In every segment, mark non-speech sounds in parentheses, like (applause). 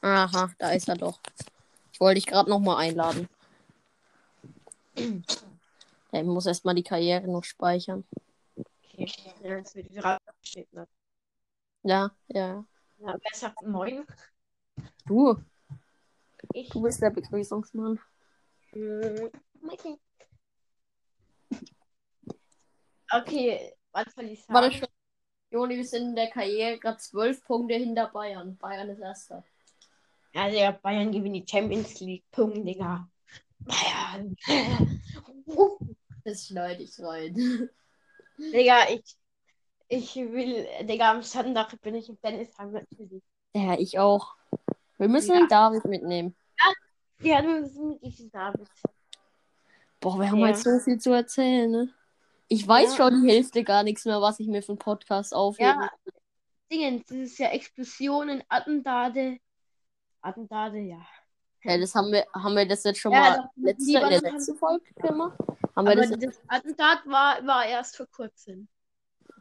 Aha, da ist er doch. Wollte ich gerade noch mal einladen. (clears throat) Er muss erstmal die Karriere noch speichern. Okay. Ja, jetzt wird wieder steht, ne? Ja, ja. Ja, wer sagt moin? Du, Ich. du bist der Begrüßungsmann. Hm, Okay, was soll ich sagen? Warte schon. Joni, wir sind in der Karriere gerade zwölf Punkte hinter Bayern. Bayern ist erster. Ja, Digga, Bayern gewinnt die Champions League. Punkt, Digga. Bayern. Das schneide ich rein. Digga, ich, ich will, Digga, am Sonntag bin ich im Tennisheim natürlich. Ja, ich auch. Wir müssen Ja. den David mitnehmen. Ja, du bist mit diesem David. Boah, wir haben Ja. halt so viel zu erzählen, ne? Ich weiß Ja. schon die Hälfte gar nichts mehr, was ich mir für einen Podcast aufhebe. Ja, Dingens, das ist ja Explosionen, Attentate. Attentate, ja. Ja, das haben wir, haben wir das jetzt schon Ja, mal letzte, in der haben- letzten Folge gemacht? Haben wir Aber das das, jetzt Attentat war, war erst vor kurzem.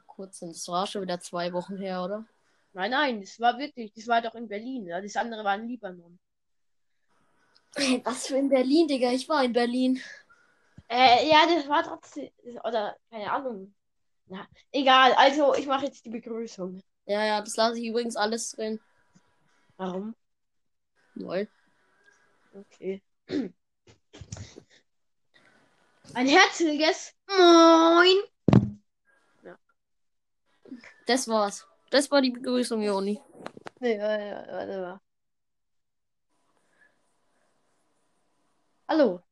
kurz? Das war schon wieder zwei Wochen her, oder? Nein, nein, das war wirklich, das war doch in Berlin. Das andere war in Libanon. (laughs) Was für in Berlin, Digga? Ich war in Berlin. Äh, ja, das war trotzdem, das- oder keine Ahnung. Na, egal, also ich mache jetzt die Begrüßung. Ja, ja, das lasse ich übrigens alles drin. Warum? Lol. Okay. Ein herzliches Moin. Das war's. Das war die Begrüßung, Joni. Warte, warte, warte mal. Hallo.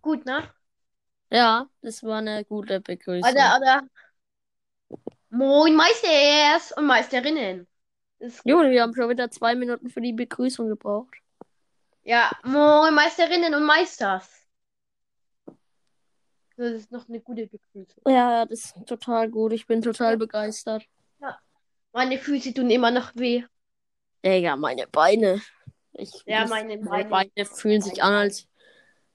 Gut, ne? Ja, das war eine gute Begrüßung. Oder, oder. Moin, Meisters und Meisterinnen. Ist. Joni, wir haben schon wieder zwei Minuten für die Begrüßung gebraucht. Ja, moin, Meisterinnen und Meisters. Das ist noch eine gute Begrüßung. Ja, ja, das ist total gut. Ich bin total begeistert. Meine Füße tun immer noch weh. Digga, meine Beine. Ich, Ja, meine meine Beine. Beine fühlen sich an als.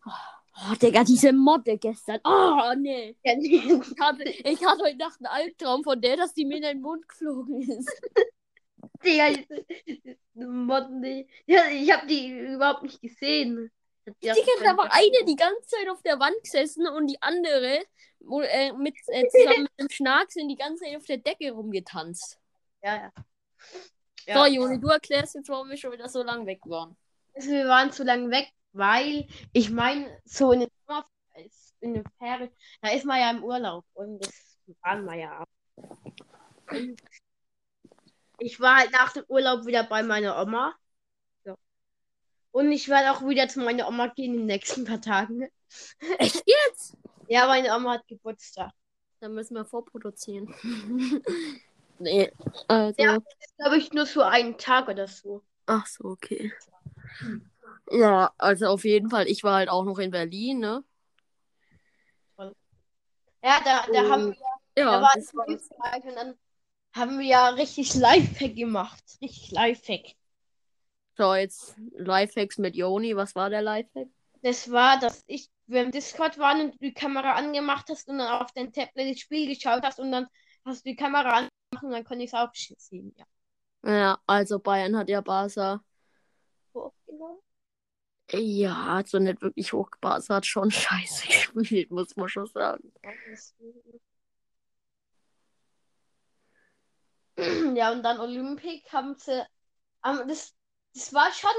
Oh, Digga, diese Motte gestern. Oh, nee. Ja, nee. Ich hatte, ich hatte heute Nacht einen Albtraum von der, dass die mir in den Mund geflogen ist. (laughs) Digga, diese Motten, ja, ich habe die überhaupt nicht gesehen. Ich hab die Digga, da war eine die ganze Zeit auf der Wand gesessen und die andere wo, äh, mit, äh, (laughs) zusammen mit dem Schnack sind die ganze Zeit auf der Decke rumgetanzt. Ja, ja. So, Ja. Joni, du erklärst jetzt, warum wir schon wieder so lange weg waren. Also wir waren zu lange weg, weil ich meine, so in den Sommer, in den Ferien, da ist man ja im Urlaub und das waren wir ja auch. Und ich war halt nach dem Urlaub wieder bei meiner Oma. So. Und ich werde auch wieder zu meiner Oma gehen in den nächsten paar Tagen. (laughs) Echt jetzt? Ja, meine Oma hat Geburtstag. Dann müssen wir vorproduzieren. (laughs) nee, also. Ja. Glaube ich nur so einen Tag oder so. Ach so, okay. Ja, also auf jeden Fall. Ich war halt auch noch in Berlin, ne? Ja, da, da Oh. haben wir, Ja, da war das war und dann haben wir ja richtig Lifehack gemacht. Richtig Lifehack. so jetzt Lifehacks mit Joni. Was war der Lifehack? Das war, dass ich, wir im Discord waren und du die Kamera angemacht hast und dann auf dein Tablet das Spiel geschaut hast und dann hast du die Kamera angemacht und dann konnte ich es auch sehen. Ja. Ja, also Bayern hat ja Barca. Hochgenommen. Ja, also nicht wirklich hoch. Barca hat schon (laughs) scheiße gespielt, muss man schon sagen. Ja, (clears throat) und dann Olympic haben sie. ähm, das, das war schon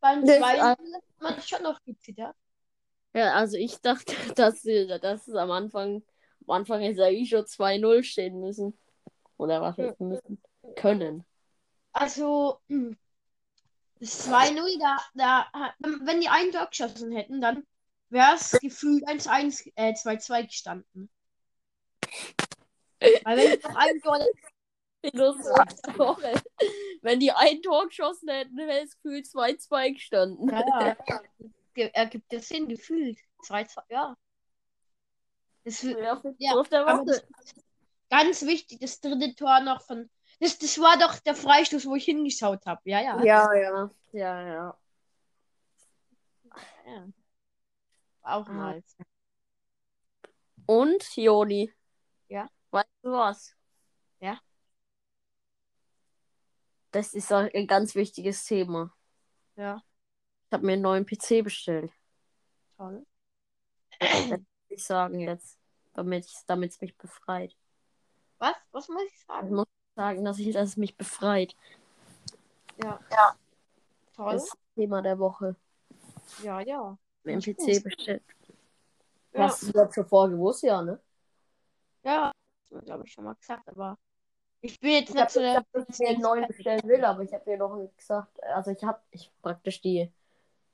beim Das, zweiten hat man schon noch gezittert. Ja, also ich dachte, (laughs) dass, sie- dass es am Anfang, am Anfang hätte er eh schon 2-0 stehen müssen. Oder was Ja. hätte müssen? Können. Also, (clears throat) das 2-0, da, da, wenn die einen Tor geschossen hätten, dann wäre es gefühlt 1-1, äh, 2-2 gestanden. (laughs) Weil wenn noch ein Tor Philosoph Woche. Wenn die ein Tor geschossen hätten, wäre es gefühlt 2-2 gestanden. Ja, (laughs) ja. Ergibt das Sinn, gefühlt. 2-2, ja. Das, Ja, Ja, das, ganz wichtig, das dritte Tor noch von. Das, das war doch der Freistoß, wo ich hingeschaut habe. Ja, ja. Ja, ja. Ja, ja. ja. Auch mal. Und, Joni. Ja? Weißt du was? Ja? Das ist auch ein ganz wichtiges Thema. Ja, Ich habe mir einen neuen PC bestellt. toll. Das will ich sagen jetzt. Damit es mich befreit. Was? Was muss ich Ich sagen? muss sagen, dass, ich, dass es mich befreit. Ja. Toll. Das ist das Thema der Woche. Ja, ja. Mir einen Finde PC ich bestellt. Ja, Hast du das schon vorher gewusst, ja, ne? ja. glaube ich schon mal gesagt, aber ich bin jetzt Ich nicht habe so der gesagt, dass ich mir einen neuen bestellen will, aber ich habe dir noch nicht gesagt. Also ich habe ich praktisch die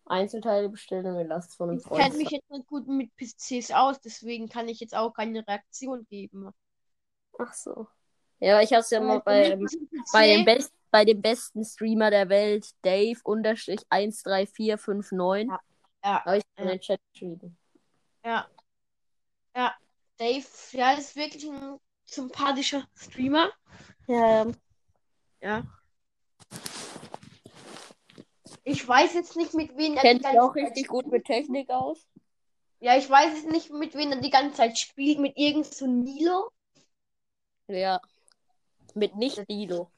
Einzelteile bestellt und mir das von einem Ich Freund. kenne mich jetzt nicht gut mit PCs aus, deswegen kann ich jetzt auch keine Reaktion geben. Ach so. Ja, ich habe es ja mal bei, bei, dem Best, bei dem besten Streamer der Welt, Dave unterstrich 13459, Ja, habe ich in Ja. den Chat geschrieben. ja. Ja, Dave, ja, ist wirklich ein sympathischer Streamer. Ja, Ja. Ich weiß jetzt nicht, mit wem er kennt die sich ganze auch Zeit richtig gut mit Technik aus. Ja, ich weiß jetzt nicht, mit wem er die ganze Zeit spielt. Mit irgend so Nilo. Ja. Mit nicht Dilo.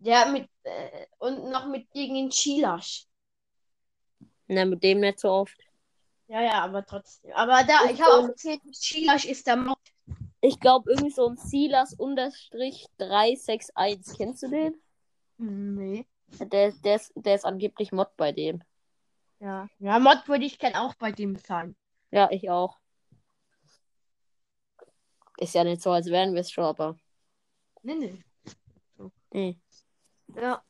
Ja, mit, äh, und noch mit irgendeinem Chilasch. Na, mit dem nicht so oft. Ja, ja, aber trotzdem. Aber da, ich habe auch gesehen, Chilasch ist der Mod. Ich glaube, irgendwie so ein Silas unterstrich 361. Kennst du den? Nee. Der, der, ist, der ist angeblich Mod bei dem. Ja. Ja, Mod würde ich gern auch bei dem sein. Ja, ich auch. Ist ja nicht so, als wären wir es schon, aber. Nee, nee. Nee. Ja.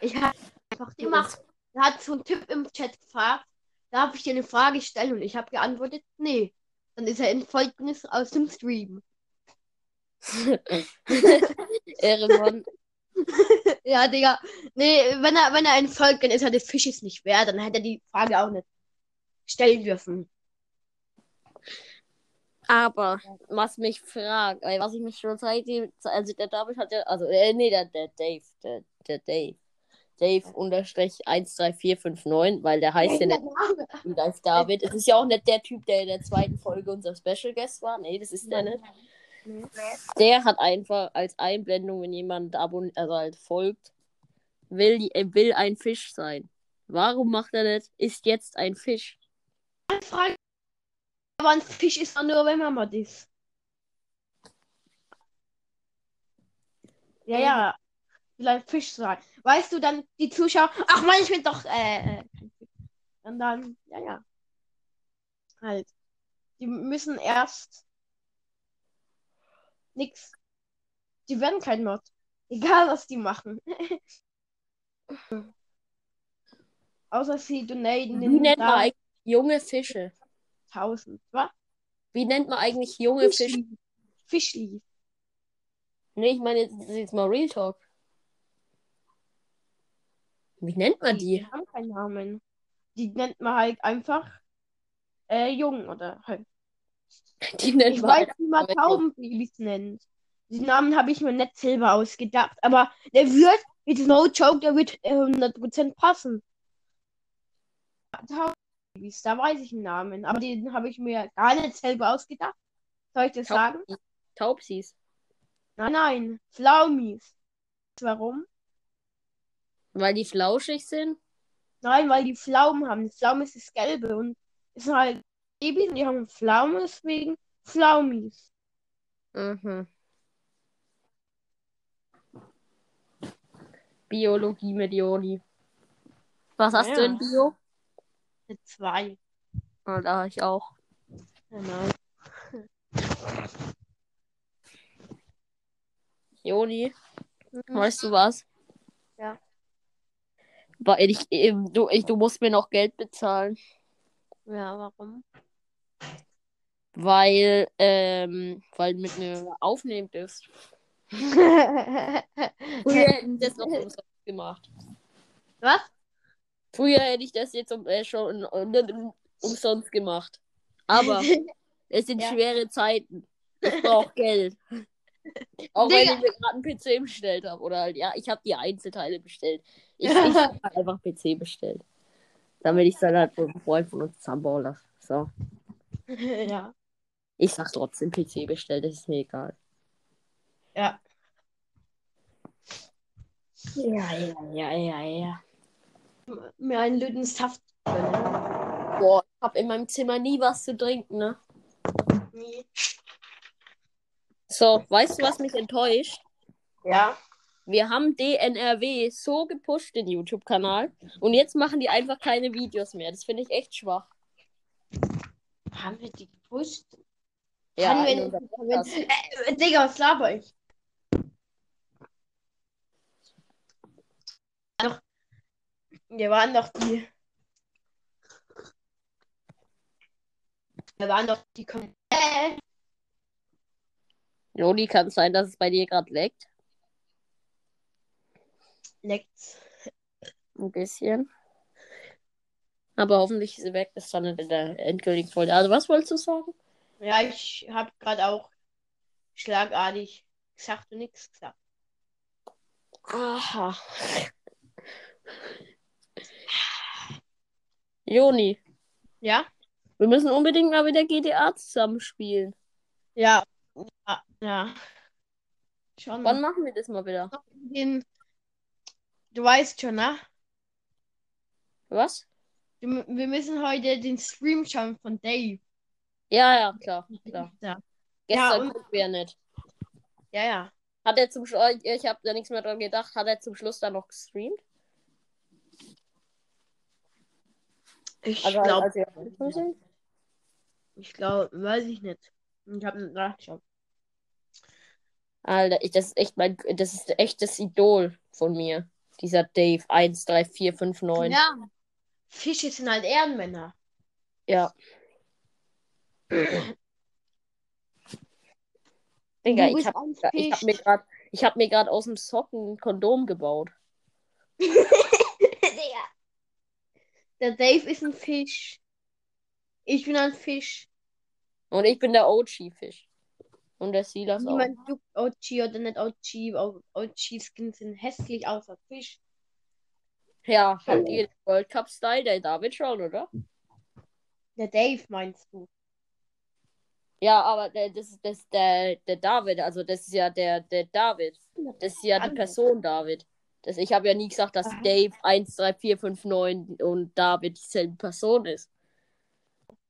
Ich habe einfach gemacht. Da hat so ein Typ im Chat gefragt. Da habe ich dir eine Frage gestellt und ich habe geantwortet, nee. Dann ist er in Folgendes aus dem Stream. (laughs) Ehrenmann. (laughs) Ja, Digga. Nee, wenn er, wenn er ein Volk, dann ist er des Fisches nicht wert. Dann hätte er die Frage auch nicht stellen dürfen. Aber was mich fragt, was ich mich schon seitdem, also der David hat ja, also, äh, nee, der, der Dave, der, der Dave. Dave unterstrich 13459, weil der heißt ja nicht wie als David. Es ist ja auch nicht der Typ, der in der zweiten Folge unser Special Guest war. Nee, das ist der nicht. Der hat einfach als Einblendung, wenn jemand abon also halt folgt, will, will ein Fisch sein. Warum macht er nicht, ist jetzt ein Fisch? Frage. Aber ein Fisch ist doch nur, wenn man mal ist. Ja, ja. Will ein Fisch sein. Weißt du, dann die Zuschauer. Ach man, ich bin doch. Äh, äh, kein Fisch. und dann, ja, ja. Halt. Die müssen erst. Nix. Die werden kein Mod. Egal, was die machen. (laughs) Außer sie donaten Wie nennt man eigentlich junge Fische? 1000. Was? Wie nennt man eigentlich junge Fische? Fischli. Fischli. Nee, ich meine jetzt, das ist jetzt mal Real Talk. Wie nennt man die? haben keinen Namen. Die nennt man halt einfach äh, jung oder halt. (laughs) Die nennt Ich man weiß, wie man Taubenbabys nennt. Die Namen habe ich mir nicht selber ausgedacht. Aber der wird, it's no joke, der wird äh, 100% passen. Taubenbabys, da weiß ich einen Namen. Aber den habe ich mir gar nicht selber ausgedacht. Soll ich das sagen? Taubsis. Nein, nein. Flaumis. Warum? Weil die flauschig sind? Nein, weil die Pflaumen haben. Die Pflaume ist das Gelbe und es sind halt Babys und die haben Pflaumen, deswegen Pflaumis. Mhm. Biologie mit Joni. Was hast du Ja. in Bio? Eine Zwei. Ah, da ich auch. Genau. Joni, Mhm. weißt du was? Weil ich, du, ich, du musst mir noch Geld bezahlen. Ja, warum? Weil, ähm, weil mit mir aufnehmen dürft. (laughs) Früher hätte ich das noch umsonst gemacht. Was? Früher hätte ich das jetzt um, äh, schon um, umsonst gemacht. Aber (laughs) es sind Ja. schwere Zeiten. Ich brauche Geld. Auch wenn Digga. ich mir gerade einen PC bestellt habe. Oder halt, ja, ich habe die Einzelteile bestellt. Ich, (laughs) ich habe einfach PC bestellt. Damit ich dann halt mit einem Freund von uns zusammenbauen lasse. So. (laughs) ja. Ich sag trotzdem PC bestellt, das ist mir egal. Ja. Ja, ja, ja, ja, ja. mir einen Lütten Saft gönnen. Boah, ich hab in meinem Zimmer nie was zu trinken, ne? Nee. So, weißt du, was mich enttäuscht? Ja. Wir haben DNRW so gepusht, den YouTube-Kanal. Und jetzt machen die einfach keine Videos mehr. Das finde ich echt schwach. Haben wir die gepusht? Ja, Haben wir Podcast. äh, Digga, was laber ich? Doch, wir waren doch die. Wir waren doch die. Kom äh, Joni, kann es sein, dass es bei dir gerade leckt? leckt's. Ein bisschen. Aber hoffentlich ist sie weg. Das ist dann in der endgültigen Folge. Also, was wolltest du sagen? Ja, ich habe gerade auch schlagartig gesagt und nichts gesagt. Aha. Joni, Ja? wir müssen unbedingt mal wieder GTA zusammenspielen. Ja. Ja. ja. Schon. Wann machen wir das mal wieder? Du weißt schon, ne? Was? Wir müssen heute den Stream schauen von Dave. Ja, ja, klar, klar. Ja, Gestern und- konnten wir ja nicht. ja. ja. Hat er zum Schluss, ich habe da nichts mehr dran gedacht, hat er zum Schluss dann noch gestreamt? Ich Also, glaube, als wir angefangen sind? ich glaube, weiß ich nicht. Ich habe nicht nachgeschaut. Alter, ich, das ist echt mein, das ist echt das Idol von mir. Dieser Dave 13459. Ja. Fische sind halt Ehrenmänner. Ja. Digga, ich hab, ich hab mir gerade ich hab mir gerade aus dem Socken ein Kondom gebaut. (laughs) Der Dave ist ein Fisch. Ich bin ein Fisch. Und ich bin der OG-Fisch. Und der Silas auch. Niemand juckt OG oder nicht OG. OG-Skins sind hässlich außer Fisch. Ja, habt ihr den World Cup-Style? Der David schon, oder? Der Dave meinst du? Ja, aber der, das ist das, der, der David, also das ist ja der, der David. Das ist ja die. Person David. Das, ich habe ja nie gesagt, dass Aha. Dave 13459 und David dieselbe Person ist.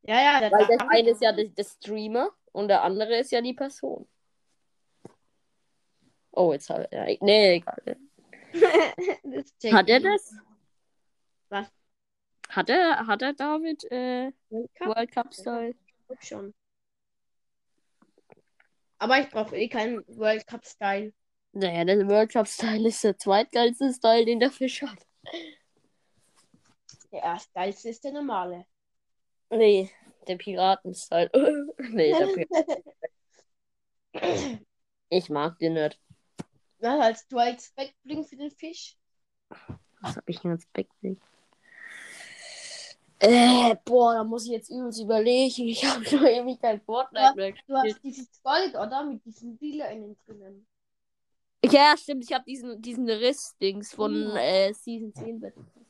Ja, ja, der Weil das eine ist ja der, der Streamer und der andere ist ja die Person. Oh, jetzt habe ja, Nee, egal. (laughs) Hat er ich. das? Was? Hat er, hat er David äh, World Cup? Style? Schon. Aber ich brauche eh keinen World Cup Style. Naja, der World Cup Style ist der zweitgeilste Style, den der Fisch hat. Der erste geilste ist der normale. Nee, der Piraten-Style. nee, der Piraten. (laughs) (laughs) Ich mag den nicht. Was als du als Backbling für den Fisch? Was hab ich denn als Backblick? Äh, boah, da muss ich jetzt übelst überlegen. Ich habe schon ewig kein Fortnite mehr Du hast dieses Gold, oder? Mit diesen Dealer innen drinnen. Ja, stimmt. Ich habe diesen, diesen Riss-Dings von Mhm. äh, Season 10 Battle Pass.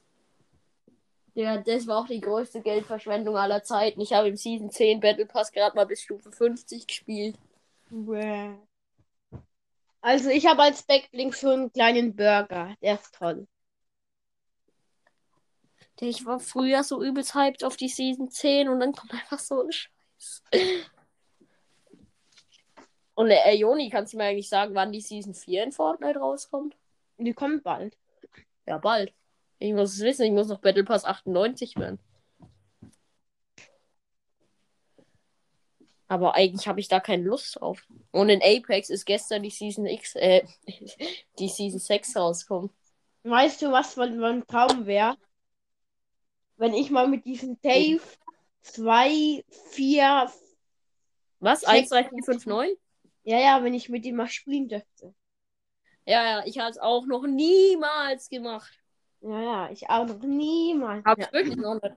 Ja, das war auch die größte Geldverschwendung aller Zeiten. Ich habe im Season 10 Battle Pass gerade mal bis Stufe 50 gespielt. Bäh. Also ich habe als Backbling so einen kleinen Burger. Der ist toll. Ich war früher so übelst hyped auf die Season 10 und dann kommt einfach so ein Scheiß. Und äh, Joni, kannst du mir eigentlich sagen, wann die Season 4 in Fortnite rauskommt? Die kommt bald. Ja, bald. Ich muss es wissen, ich muss noch Battle Pass 98 werden. Aber eigentlich habe ich da keine Lust drauf. Und in Apex ist gestern die Season X, äh, (laughs) die Season 6 rausgekommen. Weißt du, was mein, mein Traum wäre? Wenn ich mal mit diesem Dave 2, 4, Was? Sechs- 1, 3, 4, 5, 9? ja, ja, wenn ich mit ihm mal spielen dürfte. Ja, ja, ich habe es auch noch niemals gemacht. Ja, ja, ich auch noch niemals. Hab's Ja. wirklich noch nicht.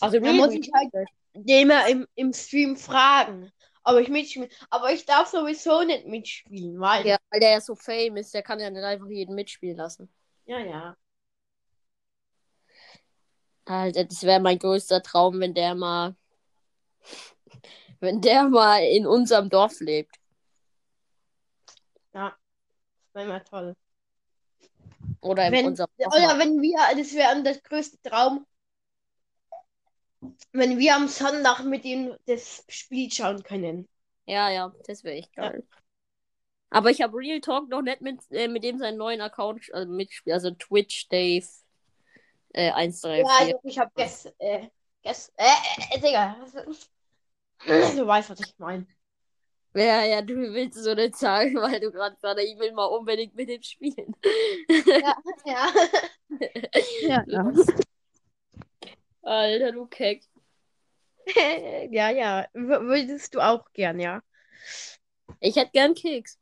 Also, Da muss ich halt den mal im, im Stream fragen, ob ich mitspielen. Aber ich darf sowieso nicht mitspielen, weil. Ja, weil der ja so fame ist, der kann ja nicht einfach jeden mitspielen lassen. ja. ja. Alter, das wäre mein größter Traum, wenn der mal. Wenn der mal in unserem Dorf lebt. Das war immer toll. Oder in Wenn, unserem oder wenn wir, das wäre der größte Traum, wenn wir am Sonntag mit ihm das Spiel schauen können. Ja, ja, das wäre echt geil. Aber ich habe Real Talk noch nicht mit, äh, mit dem seinen neuen Account äh, mitgespielt. Also Twitch Dave äh, 134. Ja, also ich habe gestern, äh, gestern, äh, äh, Digga, (clears throat) du weißt, was ich meine. Ja, ja, du willst so nicht sagen, (laughs) weil du gerade gerade, ich will mal unbedingt mit dem spielen. Ja, (laughs) ja. ja, ja. Alter, du Keck. (laughs) ja, ja. W würdest du auch gern, ja. Ich hätte gern Keks.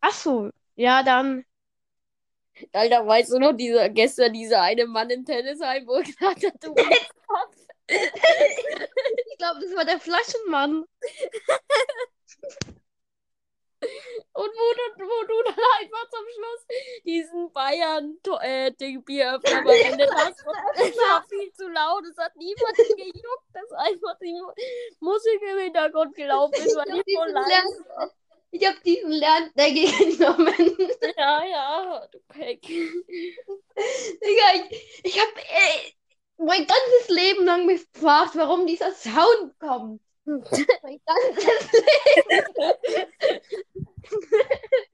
Ach so, ja, dann. Alter, weißt du noch, dieser, gestern dieser eine Mann im Tennisheim, wo ich gesagt habe, du Kopf. ich glaube, das war der Flaschenmann. Und wo du, wo du dann einfach zum Schluss diesen Bayern-Ding-Bieröffner beendet (laughs) hast. Und es war viel zu laut. Es hat niemanden (laughs) gejuckt, dass einfach die Musik im Hintergrund gelaufen ist. Weil ich so leise ich habe diesen Lerndeckel (laughs) genommen. Ja, ja, du Keck. Digga, ich, ich habe mein ganzes Leben lang mich gefragt, warum dieser Sound kommt.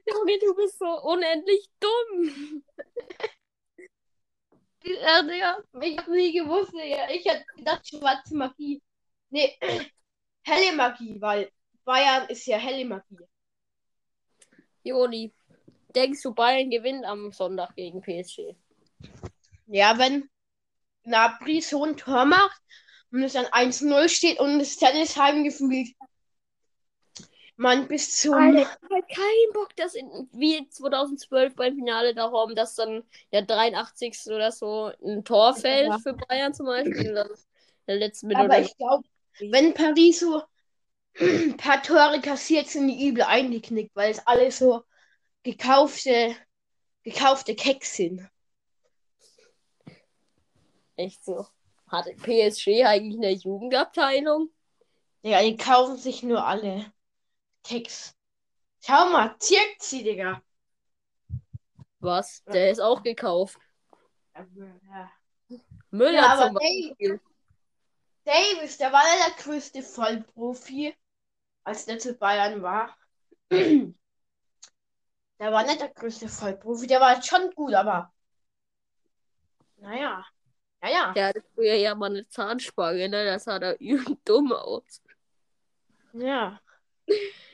Junge, du bist so unendlich dumm. Ja, Digga, ich hab nie gewusst, Digga. Ich hab gedacht, schwarze Magie. Nee, (clears throat) helle Magie, weil Bayern ist ja helle Magie. Joni, denkst du, Bayern gewinnt am Sonntag gegen PSG? Ja, wenn Nabri so ein Tor macht und es dann 1-0 steht und das Tennis heimgefühlt. Man, bis zum. Alter, ich hab halt keinen Bock, dass in, wie 2012 beim Finale da haben, dass dann der 83. oder so ein Tor fällt Ja. für Bayern zum Beispiel. Ist der letzte Minute. Aber ich glaube, wenn Paris so ein paar Tore kassiert, sind die übel eingeknickt, weil es alle so gekaufte, gekaufte Keks sind. Echt so. Hatte PSG eigentlich eine Jugendabteilung? Digga, die kaufen sich nur alle Keks. Schau mal, Zirkzi, Digga. Was? Der ist auch gekauft. Ja. Müller Ja, aber zum Beispiel. Davis, der war ja der größte Vollprofi, als der zu Bayern war. der war nicht der größte Vollprofi, der war schon gut, aber. Naja. Naja. Der hatte früher ja mal eine Zahnspange, ne? Das sah da übel dumm aus. Ja.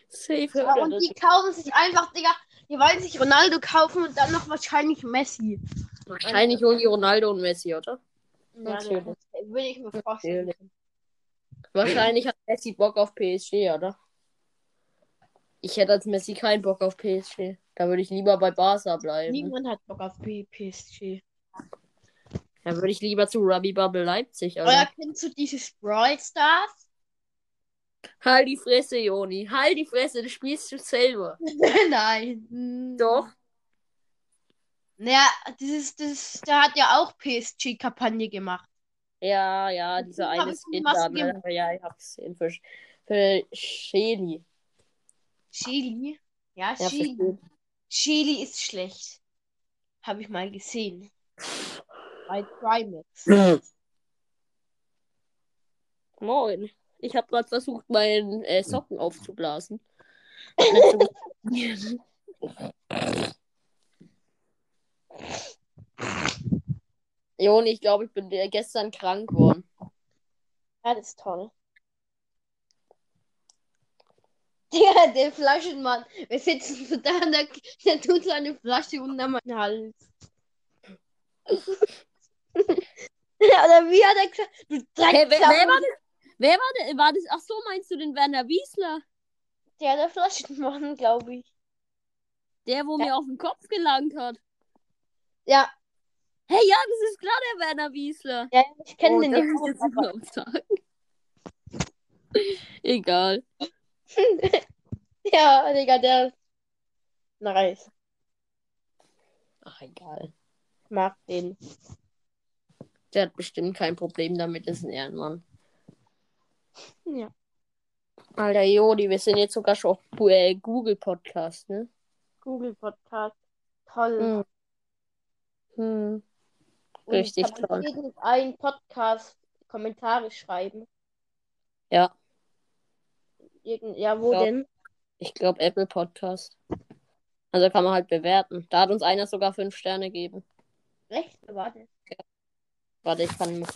Safe ja und die kaufen sich einfach, Digga, die wollen sich Ronaldo kaufen und dann noch wahrscheinlich Messi. Wahrscheinlich holen die Ronaldo und Messi, oder? Ja, Natürlich. das würde ich mir vorstellen. Natürlich. Wahrscheinlich hat Messi Bock auf PSG, oder? Ich hätte als Messi keinen Bock auf PSG. Da würde ich lieber bei Barca bleiben. Niemand hat Bock auf PSG. Da würde ich lieber zu Ruby Bubble Leipzig, Oder oder? kennst du dieses Brawl Stars? Halt die Fresse, Joni. Halt die Fresse, das spielst du selber. (laughs) Nein. Doch. Naja, dieses, das, der hat ja auch PSG-Kampagne gemacht. Ja, ja, dieser eine Skin da. Ne? Ja, ich hab's gesehen. Für, für Shelly. Chili? Ja, Ja, Chili. verstehe. Chili ist schlecht. Habe ich mal gesehen. (laughs) Bei Trimax. (clears throat) Moin. Ich habe gerade versucht, meinen äh, Socken aufzublasen. Joni, ich glaube, ich bin gestern krank geworden. Ja, das ist toll. Ja, der Flaschenmann. Wir sitzen so da und der, der tut seine Flasche unter meinen Hals. Ja, (laughs) oder wie hat er gesagt? Du Hey, wer, wer, war das? Wer war das? War das? Ach so, meinst du den Werner Wiesler? Der, der Flaschenmann, glaube ich. Der, wo mir auf den Kopf gelangt hat. Ja, Hey, ja, das ist klar der Werner Wiesler. ja ich kenne Oh, den ja Tag. (laughs) Egal. (laughs) Ja, Digga, der ist nice. Ach, egal. Mag den. Der hat bestimmt kein Problem damit, ist ein Ehrenmann. Ja. Alter Jodi, wir sind jetzt sogar schon auf äh, Google Podcast, ne? Google Podcast. Toll. Hm. Hm. Richtig kann man toll. jeden einen Podcast Kommentare schreiben. Ja, Irgend, ja, wo Ja. denn? ich glaube Apple Podcast. Also kann man halt bewerten. Da hat uns einer sogar fünf Sterne gegeben. Recht? Warte. Warte, ich kann. Ja,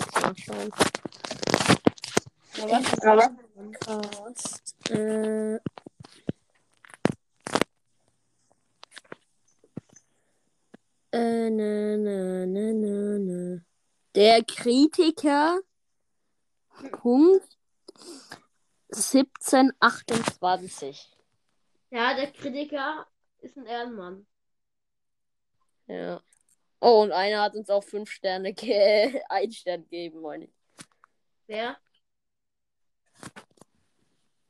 was ist Aber- das? Podcast. Äh, äh, na, na, na, na, na. Der Kritiker. Punkt 1728. Ja, der Kritiker ist ein Ehrenmann. Ja. Oh, und einer hat uns auch fünf Sterne, ge (laughs) ein Stern gegeben, meine ich. Wer?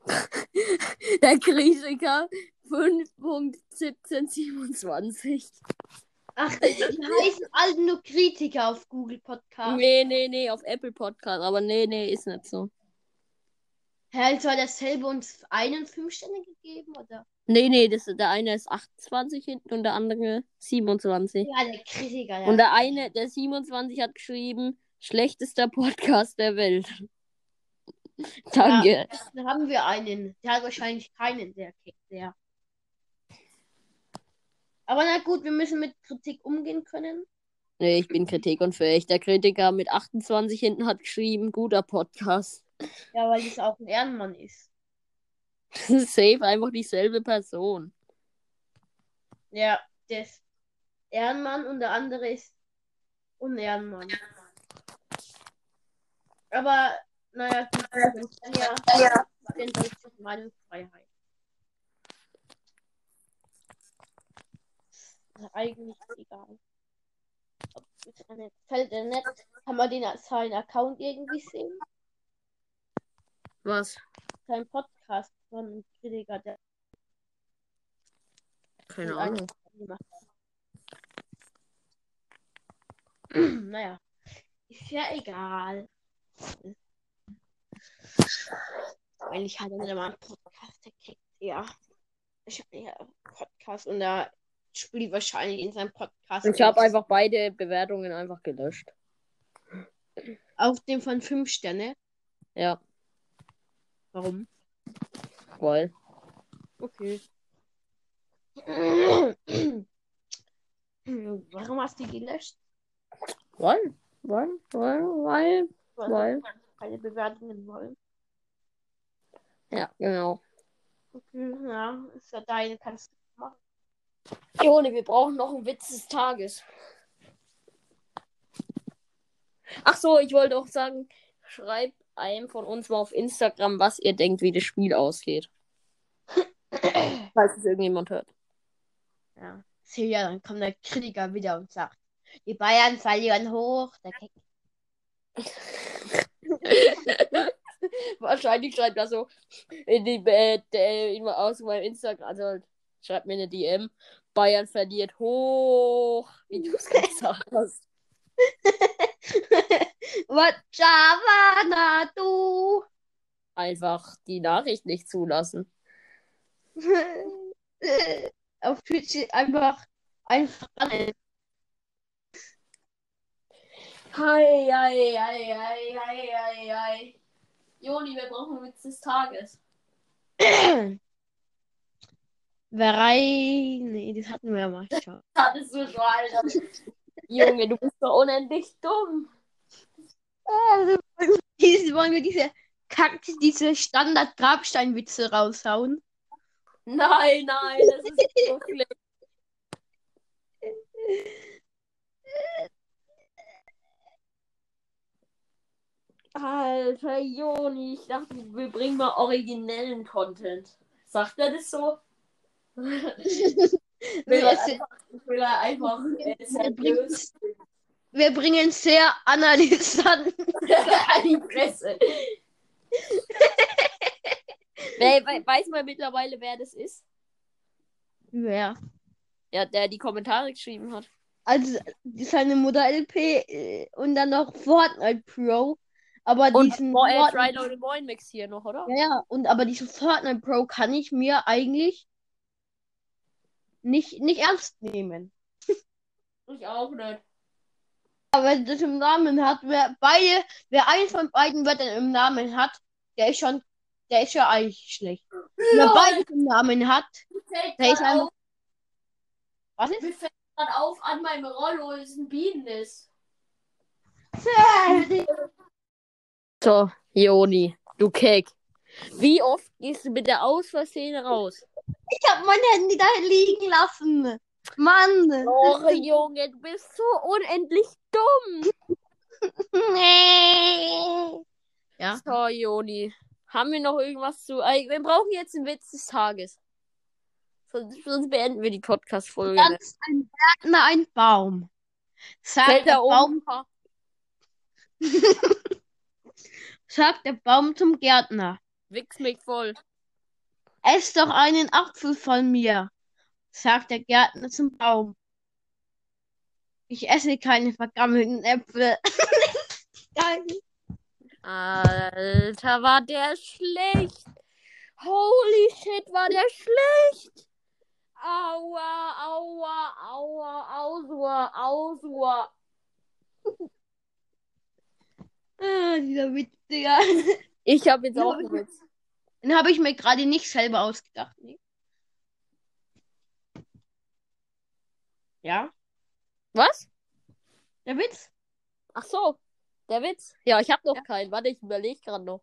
(laughs) Der Kritiker 5.1727. Ach, die heißen alle nur Kritiker auf Google Podcast. Nee, nee, nee, auf Apple Podcast. Aber nee, nee, ist nicht so. Hä, also hat er selber uns einen fünf Sterne gegeben, oder? Nee, nee, das, der eine ist 28 hinten und der andere 27. Ja, der Kritiker, ja. Und der eine, der 27 hat geschrieben, schlechtester Podcast der Welt. (laughs) Danke. Dann haben wir einen. Der hat wahrscheinlich keinen, der kickt, der. Aber na gut, wir müssen mit Kritik umgehen können. Nee, ich bin kritikunfähig. Der Kritiker mit 28 hinten hat geschrieben, guter Podcast. Ja, weil das auch ein Ehrenmann ist. Das ist safe einfach dieselbe Person. Ja, der ist Ehrenmann und der andere ist Unehrenmann. Aber, naja, man kann ja, ja. den deutschen Meinungsfreiheit. Eigentlich egal. Ob es eine fällt er nicht, kann man den seinen Account irgendwie sehen? Was? Sein Podcast von Kritiker, der Keine Ahnung. (clears throat) naja, ist ja egal. Eigentlich hat er mal einen Podcast gekriegt. Ja. Ich habe ja einen Podcast und da spielt wahrscheinlich in seinem Podcast. Ich habe einfach beide Bewertungen einfach gelöscht. Auf dem von 5 Sterne. Ja, Warum? Weil. Okay. Warum hast du die gelöscht? Weil? Weil? Weil? Weil? Weil keine Bewertungen wollen. Ja, genau. Okay, ja, ist ja deine, kannst du machen. Joni, wir brauchen noch einen Witz des Tages. Ach so, ich wollte auch sagen, schreibt einem von uns mal auf Instagram, was ihr denkt, wie das Spiel ausgeht. (clears throat) Falls es irgendjemand hört. Ja. Sieh ja, dann kommt der Kritiker wieder und sagt, die Bayern verlieren hoch. (laughs) Wahrscheinlich schreibt er so in die äh, immer aus meinem Instagram, also schreibt mir eine DM. Bayern verliert hoch, wie du es (laughs) gesagt hast. (laughs) Javana, du? Einfach die Nachricht nicht zulassen. (laughs) Auf Twitch einfach, einfach an. Hi, hi, hi, hi, hi, hi, hi. Joni, wir brauchen Witz des Tages. Verei, nee, das hatten wir ja mal schon. (laughs) Hattest du schon, Alter. Junge, du bist doch unendlich dumm. Also, (laughs) wollen wir diese Kack, diese Standard-Grabsteinwitze raushauen? Nein, nein, das ist so schlimm. Alter, Joni, ich dachte, wir bringen mal originellen Content. Sagt er das so? (laughs) will er einfach, will er einfach äh, (laughs) seriös wir bringen sehr analysant. (laughs) an die Presse. Wer, we- weiß man mittlerweile, wer das ist? Wer? Ja, der die Kommentare geschrieben hat. Also seine Mutter LP äh, und dann noch Fortnite Pro. Aber Und diesen Mo Fortnite, Load Moin Mix hier noch, oder? ja, ja, und aber diesen Fortnite Pro kann ich mir eigentlich nicht, nicht ernst nehmen. Ich auch nicht. Aber wenn das im Namen hat, wer beide, wer eins von beiden Wörtern im Namen hat, der ist schon, der ist ja eigentlich schlecht. Wer beides im Namen hat, der ist einfach. Was ist? mir fällt gerade auf, an meinem Rollo ist ein Bienennest. So, Joni, du Keck. Wie oft gehst du bitte aus Versehen raus? Ich hab mein Handy da liegen lassen. Mann. Oh, Junge, du bist so unendlich dumm. (laughs) Ja. So, Joni. Haben wir noch irgendwas zu. Wir brauchen jetzt einen Witz des Tages. Sonst, sonst beenden wir die Podcast-Folge. Ganz ein Gärtner, ein Baum. Sagt Fällt der Baum, um? (laughs) sagt der Baum zum Gärtner. Wichs mich voll. Ess doch einen Apfel von mir, sagt der Gärtner zum Baum. Ich esse keine vergammelten Äpfel. (laughs) Alter, war der schlecht. Holy shit, war der schlecht. Aua, aua, aua, ausua, ausua. (laughs) Ah, dieser Witz, Digga. Ich habe jetzt auch einen Witz. Den habe ich mir gerade nicht selber ausgedacht. Nee. Ja, Was? der Witz. Ach so, der Witz. Ja, ich habe noch keinen. Warte, ich überlege gerade noch.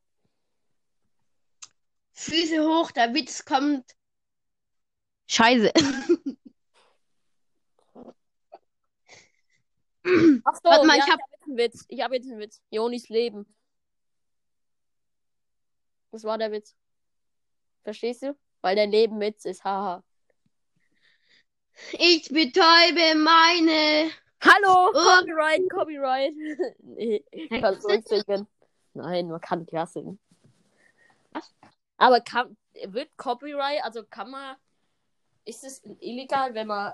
Füße hoch, der Witz kommt. Scheiße. (laughs) Ach so, Warte mal, ja, ich hab- habe jetzt einen Witz. Ich habe jetzt einen Witz. Jonis Leben. Das war der Witz. Verstehst du? Weil dein Leben Witz ist, haha. Ich betäube meine. Hallo, Oh. Copyright, Copyright. (laughs) nee, Hä? kannst du nicht singen. Nein, man kann ja singen. Was? Aber kann, wird Copyright, also kann man, ist es illegal, wenn man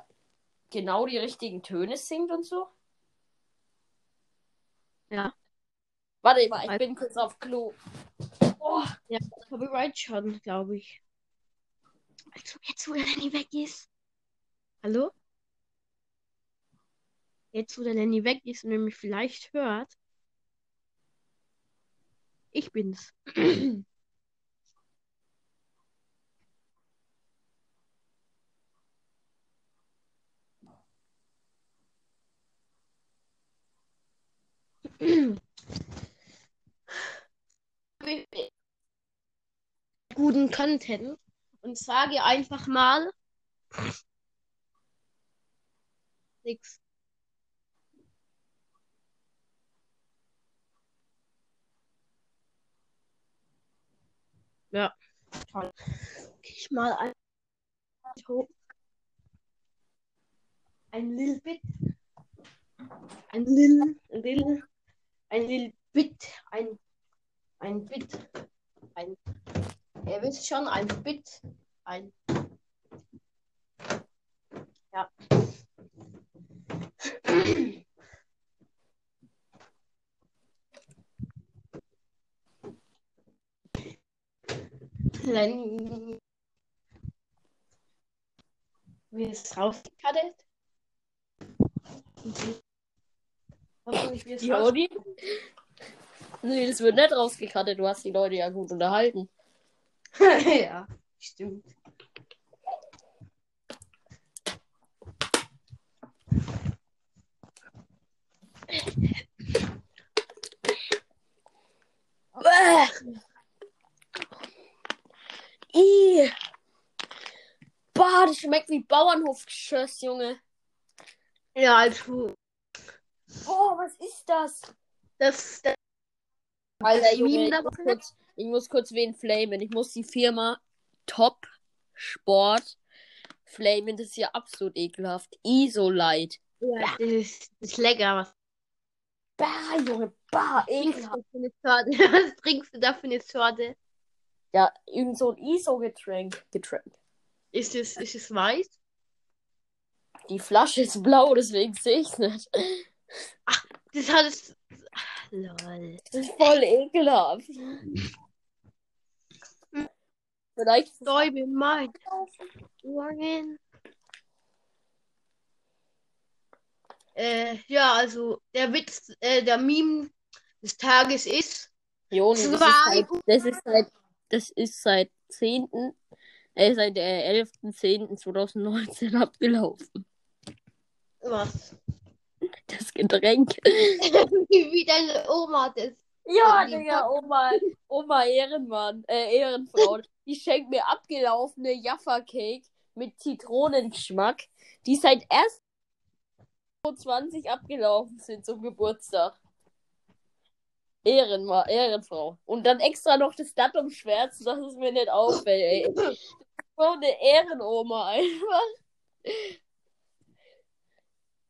genau die richtigen Töne singt und so? Ja. Warte mal, ich bin kurz auf Klo. Oh, Ja, Copyright schon, glaube ich. Also jetzt, wo der Lenny weg ist. Hallo? Jetzt, wo der Lenny weg ist und er mich vielleicht hört. Ich bin's. (clears throat) guten Content und sage einfach mal nix. Ja, toll. Ich mal ein, ein little bit. Ein little, little, ein little bit, ein, ein bit, ein Ihr wisst schon, ein Bit, ein. Ja. Len wie es rausgekattet? Hoffentlich wird es raus. Nee, das wird nicht rausgekattet. Du hast die Leute ja gut unterhalten. (laughs) ja, stimmt. Ih. Boah, das schmeckt wie Bauernhofgeschoss, Junge. Ja, also, Boah, was ist das? das, das Alter, Junge, ich muss, kurz, ich muss kurz wen flamen. Ich muss die Firma Top Sport flamen. Das ist ja absolut ekelhaft. Isolite. ja, das ist, das ist lecker. Bah, Junge, bah, trinkst ekelhaft. (laughs) Was trinkst du da für eine Sorte? Ja, irgend so ein ISO-Getränk. Getränk. Ist es, ist es weiß? Die Flasche ist blau, deswegen sehe ich es nicht. Das hat es. Lol. Das ist voll ekelhaft. Vielleicht ist es Stäube mein. Morgen. Äh, ja, also der Witz, äh, der Meme des Tages ist. Joni, das ist, Zwei- seit, das ist seit, das ist seit 10., äh, seit der 11.10.2019 abgelaufen. Was? Das Getränk. (laughs) Wie deine Oma das. Ja, Digga, Oma, Oma Ehrenmann, äh, Ehrenfrau. Die schenkt mir abgelaufene Jaffa-Cake mit Zitronengeschmack, die seit erst 20 abgelaufen sind zum Geburtstag. Ehrenma Ehrenfrau. Und dann extra noch das Datum schwärz, dass es mir nicht auffällt, ey. Das ist So eine Ehrenoma einfach.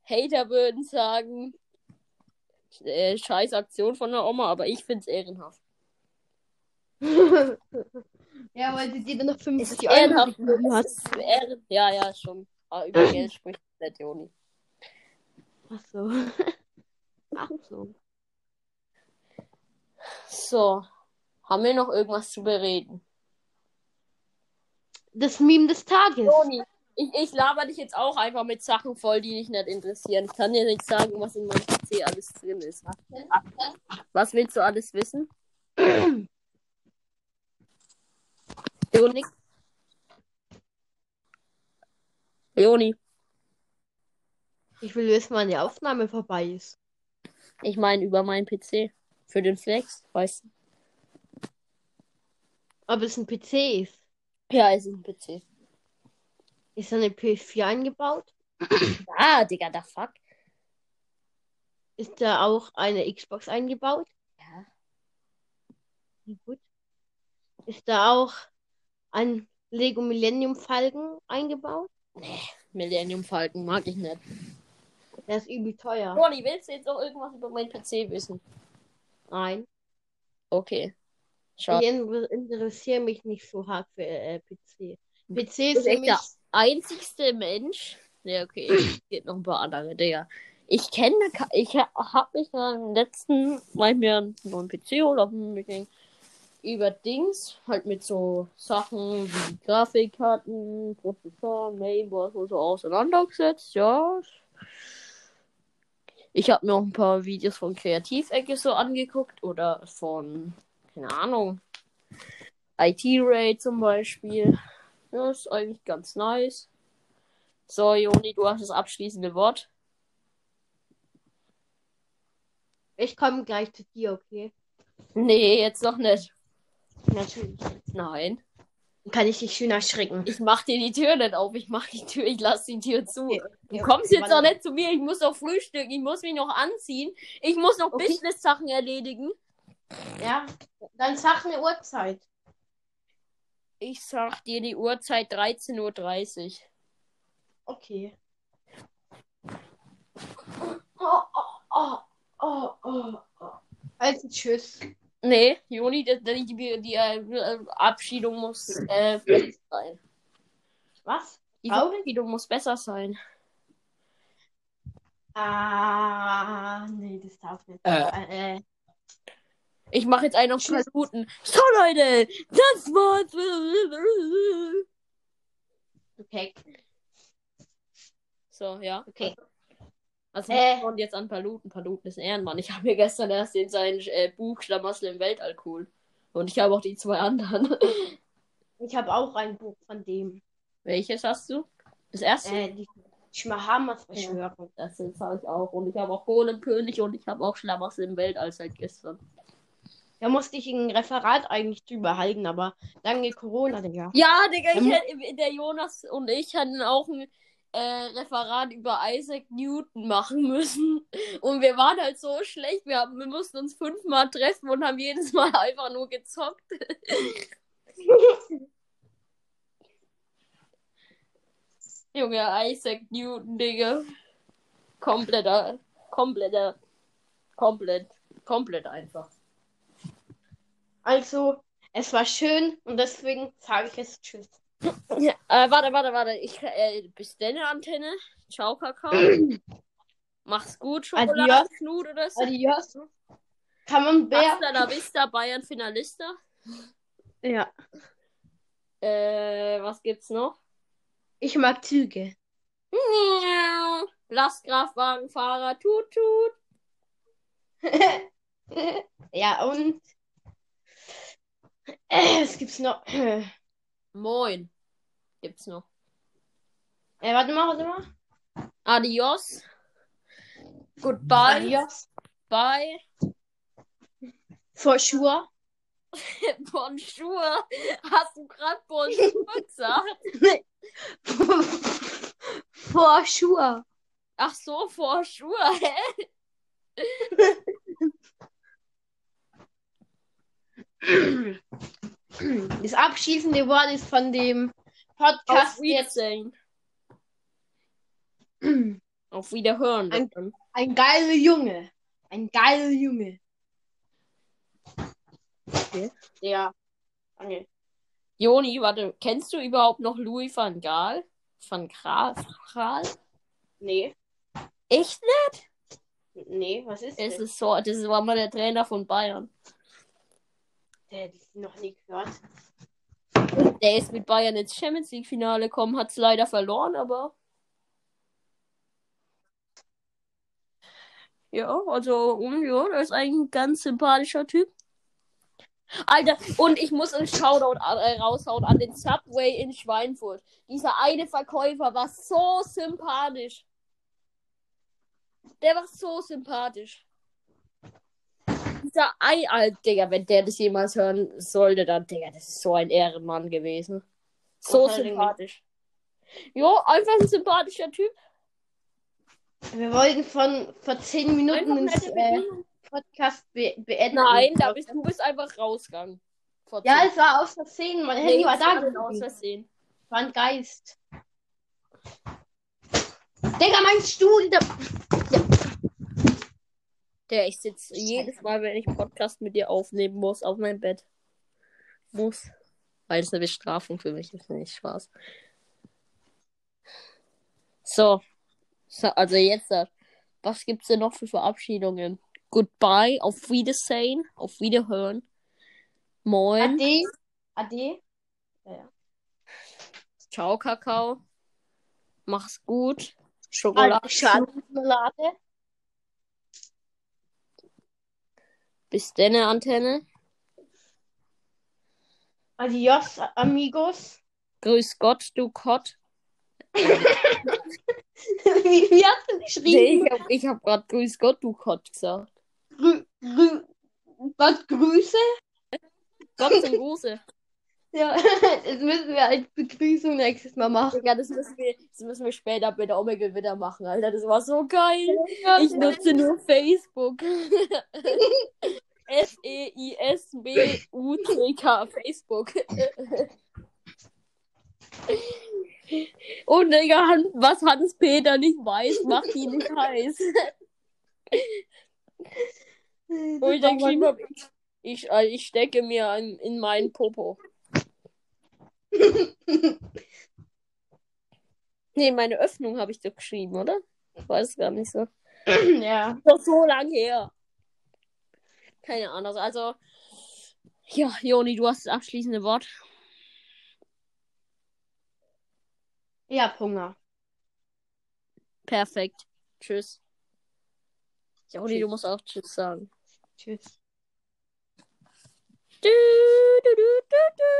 Hater würden sagen, äh, scheiß Aktion von der Oma, aber ich find's ehrenhaft. (laughs) ja, weil sie dir dann noch Es 50 ist Euro ehrenhaft. gegeben hat. Ehren ja, ja, schon. Aber über Geld spricht nicht, Joni. Ach so. (laughs) Ach so. So. Haben wir noch irgendwas zu bereden? Das Meme des Tages. Joni, ich, ich laber dich jetzt auch einfach mit Sachen voll, die dich nicht interessieren. Ich kann dir nicht sagen, was in meinem PC alles drin ist. Was willst du alles wissen? Joni? Joni, Ich will wissen, wann die Aufnahme vorbei ist. ich meine über meinen PC. Für den Flex, weißt du? Ob es ein PC ist. Ja, es ist ein PC. Ist da eine PS4 eingebaut? (coughs) Ah, Digga, da fuck. Ist da auch eine Xbox eingebaut? Ja. Ja, gut. Ist da auch ein Lego Millennium Falcon eingebaut? Millennium Falcon mag ich nicht. Der ist übel teuer. Ronny, willst du jetzt noch irgendwas über meinen PC wissen? Nein. Okay. Ich Schade. inter- interessiere mich nicht so hart für äh, PC. PC ist für mich. der einzigste Mensch. Ja, okay. Es (clears throat) gibt noch ein paar andere, Digga. Ich kenne, ich hab mich am letzten Mal mir einen neuen PC Meeting über Dings, halt mit so Sachen wie Grafikkarten, Prozessoren, Mainboards und so auseinandergesetzt, ja. Ich habe mir auch ein paar Videos von Kreativecke so angeguckt oder von, keine Ahnung, IT-Ray zum Beispiel. Ja, ist eigentlich ganz nice. So, Joni, du hast das abschließende Wort. Ich komme gleich zu dir, okay? Nee, jetzt noch nicht. Natürlich. Nein. Kann ich dich schön erschrecken. Ich mach dir die Tür nicht auf. Ich mach die Tür, ich lass die Tür zu. Okay, Du okay, kommst jetzt warte. auch nicht zu mir. Ich muss noch frühstücken. Ich muss mich noch anziehen. Ich muss noch Okay. Business-Sachen erledigen. Ja, dann sag eine Uhrzeit. Ich sag dir die Uhrzeit 13.30 Uhr. Okay. (laughs) Oh, oh, oh, oh, oh, oh. Also tschüss. Nee, Joni, die, die, die, die äh, Abschiedung muss äh, besser sein. Was? Die Traurig? Verabschiedung muss besser sein. Ah, nee, das darf nicht. Äh. Äh, Ich mache jetzt einen auf Tschüss. Paluten. So, Leute, das war's. okay. So, ja. Okay. Also, Äh. kommen jetzt an Paluten. Paluten ist ein Ehrenmann. Ich habe mir gestern erst in sein äh, Buch Schlamassel im Weltall cool. Und ich habe auch die zwei anderen. (laughs) Ich habe auch ein Buch von dem. Welches hast du? Das erste? Äh, die Schmahamas Verschwörung. Das habe ich auch. Und ich habe auch Golemkönig und ich habe auch Schlamassel im Weltall seit gestern. Da musste ich ein Referat eigentlich drüber halten, aber danke Corona, Digga. Ja, Digga, ich Ähm. hätte, der Jonas und ich hätten auch ein äh, Referat über Isaac Newton machen müssen. Und wir waren halt so schlecht. Wir, haben, wir mussten uns fünfmal treffen und haben jedes Mal (laughs) einfach nur gezockt. (laughs) Junge, Isaac Newton, Digga. Kompletter, kompletter, komplett, komplett einfach. Also, es war schön und deswegen sage ich jetzt Tschüss. Ja, äh, warte, warte, warte. Ich, äh, bis deine Antenne. Ciao, Kakao. (clears throat) Mach's gut, Schokoladenknut oder so. Adios. Kann man Bär. Hasta la vista, Bayern Finalista. Ja. Äh, was gibt's noch? Ich mag Züge. Lastkraftwagenfahrer, tut, tut. (laughs) ja, und äh, was gibt's noch? Äh, Moin. Gibt's noch. warte mal, warte mal. Adios. Goodbye. Adios. Bye. For sure. (laughs) Bonjour. Hast du gerade Bonjour gesagt? (laughs) For sure. Ach so, for sure. (laughs) Hä? Das abschließende Wort ist von dem Auf Podcast jetzt Wiedersehen. (clears throat) Auf Wiederhören. Ein- ein geiler Junge. Ein geiler Junge. Okay. Ja. Danke. Joni, warte, kennst du überhaupt noch Louis van Gaal? Van Gaal? Nee. Echt nicht? Nee, was ist Es das? ist so, das war mal der Trainer von Bayern. Der hätte ich noch nie gehört. Der ist mit Bayern ins Champions League Finale gekommen, hat es leider verloren, aber ja, also um, ja, der ist eigentlich ein ganz sympathischer Typ. Alter, und ich muss einen Shoutout äh, raushauen an den Subway in Schweinfurt. Dieser eine Verkäufer war so sympathisch. Der war so sympathisch. Dieser Ei, Alter, Digga, wenn der das jemals hören sollte, dann, Digga, das ist so ein Ehrenmann gewesen. So Was sympathisch. Jo, einfach ein sympathischer Typ. Wir wollten von vor zehn Minuten ins äh. Podcast be beenden. Nein, da bist, du bist einfach rausgegangen. Ja, es war aus Versehen. Mein Nee, Handy war es da war aus. Versehen. War ein Geist. Digga, mein Stuhl. Der... Der, ich sitze jedes Mal, wenn ich Podcast mit dir aufnehmen muss, auf mein Bett. Muss. Weil es eine Bestrafung für mich ist, nicht Spaß. So. so also jetzt, äh, was gibt's denn noch für Verabschiedungen? Goodbye, auf Wiedersehen, auf Wiederhören. Moin, Ade. Ade. ciao Kakao. Mach's gut. Schokolade. Ade. Schokolade. Bis denne, Antenne. Adios, amigos. Grüß Gott, du Kott. (laughs) wie, wie hast du Nee, geschrieben? ich hab, ich hab grad Grüß Gott, du Kott gesagt. Grü grü Gott grüße. Gott zum Gruße. Ja, (laughs) das müssen wir als Begrüßung nächstes Mal machen. Digga, das müssen wir, das müssen wir später bei der Omegle wieder machen, Alter. Das war so geil. Ich nutze nur Facebook. (laughs) F-E-I-S-B-U-C-K. Facebook. Und Digga, Han- was Hans-Peter nicht weiß, macht ihn nicht heiß. (laughs) Und ich dann ich, ich, äh, ich stecke mir in, in meinen Popo. (laughs) Nee, meine Öffnung habe ich doch geschrieben, oder? Ich weiß gar nicht so. (clears throat) ja. Doch so lang her. Keine Ahnung. Also, ja, Joni, du hast das abschließende Wort. Ich hab Hunger. Perfekt. Tschüss. Joni, Tschüss. du musst auch Tschüss sagen. Tschüss. Du, du, du, du, du.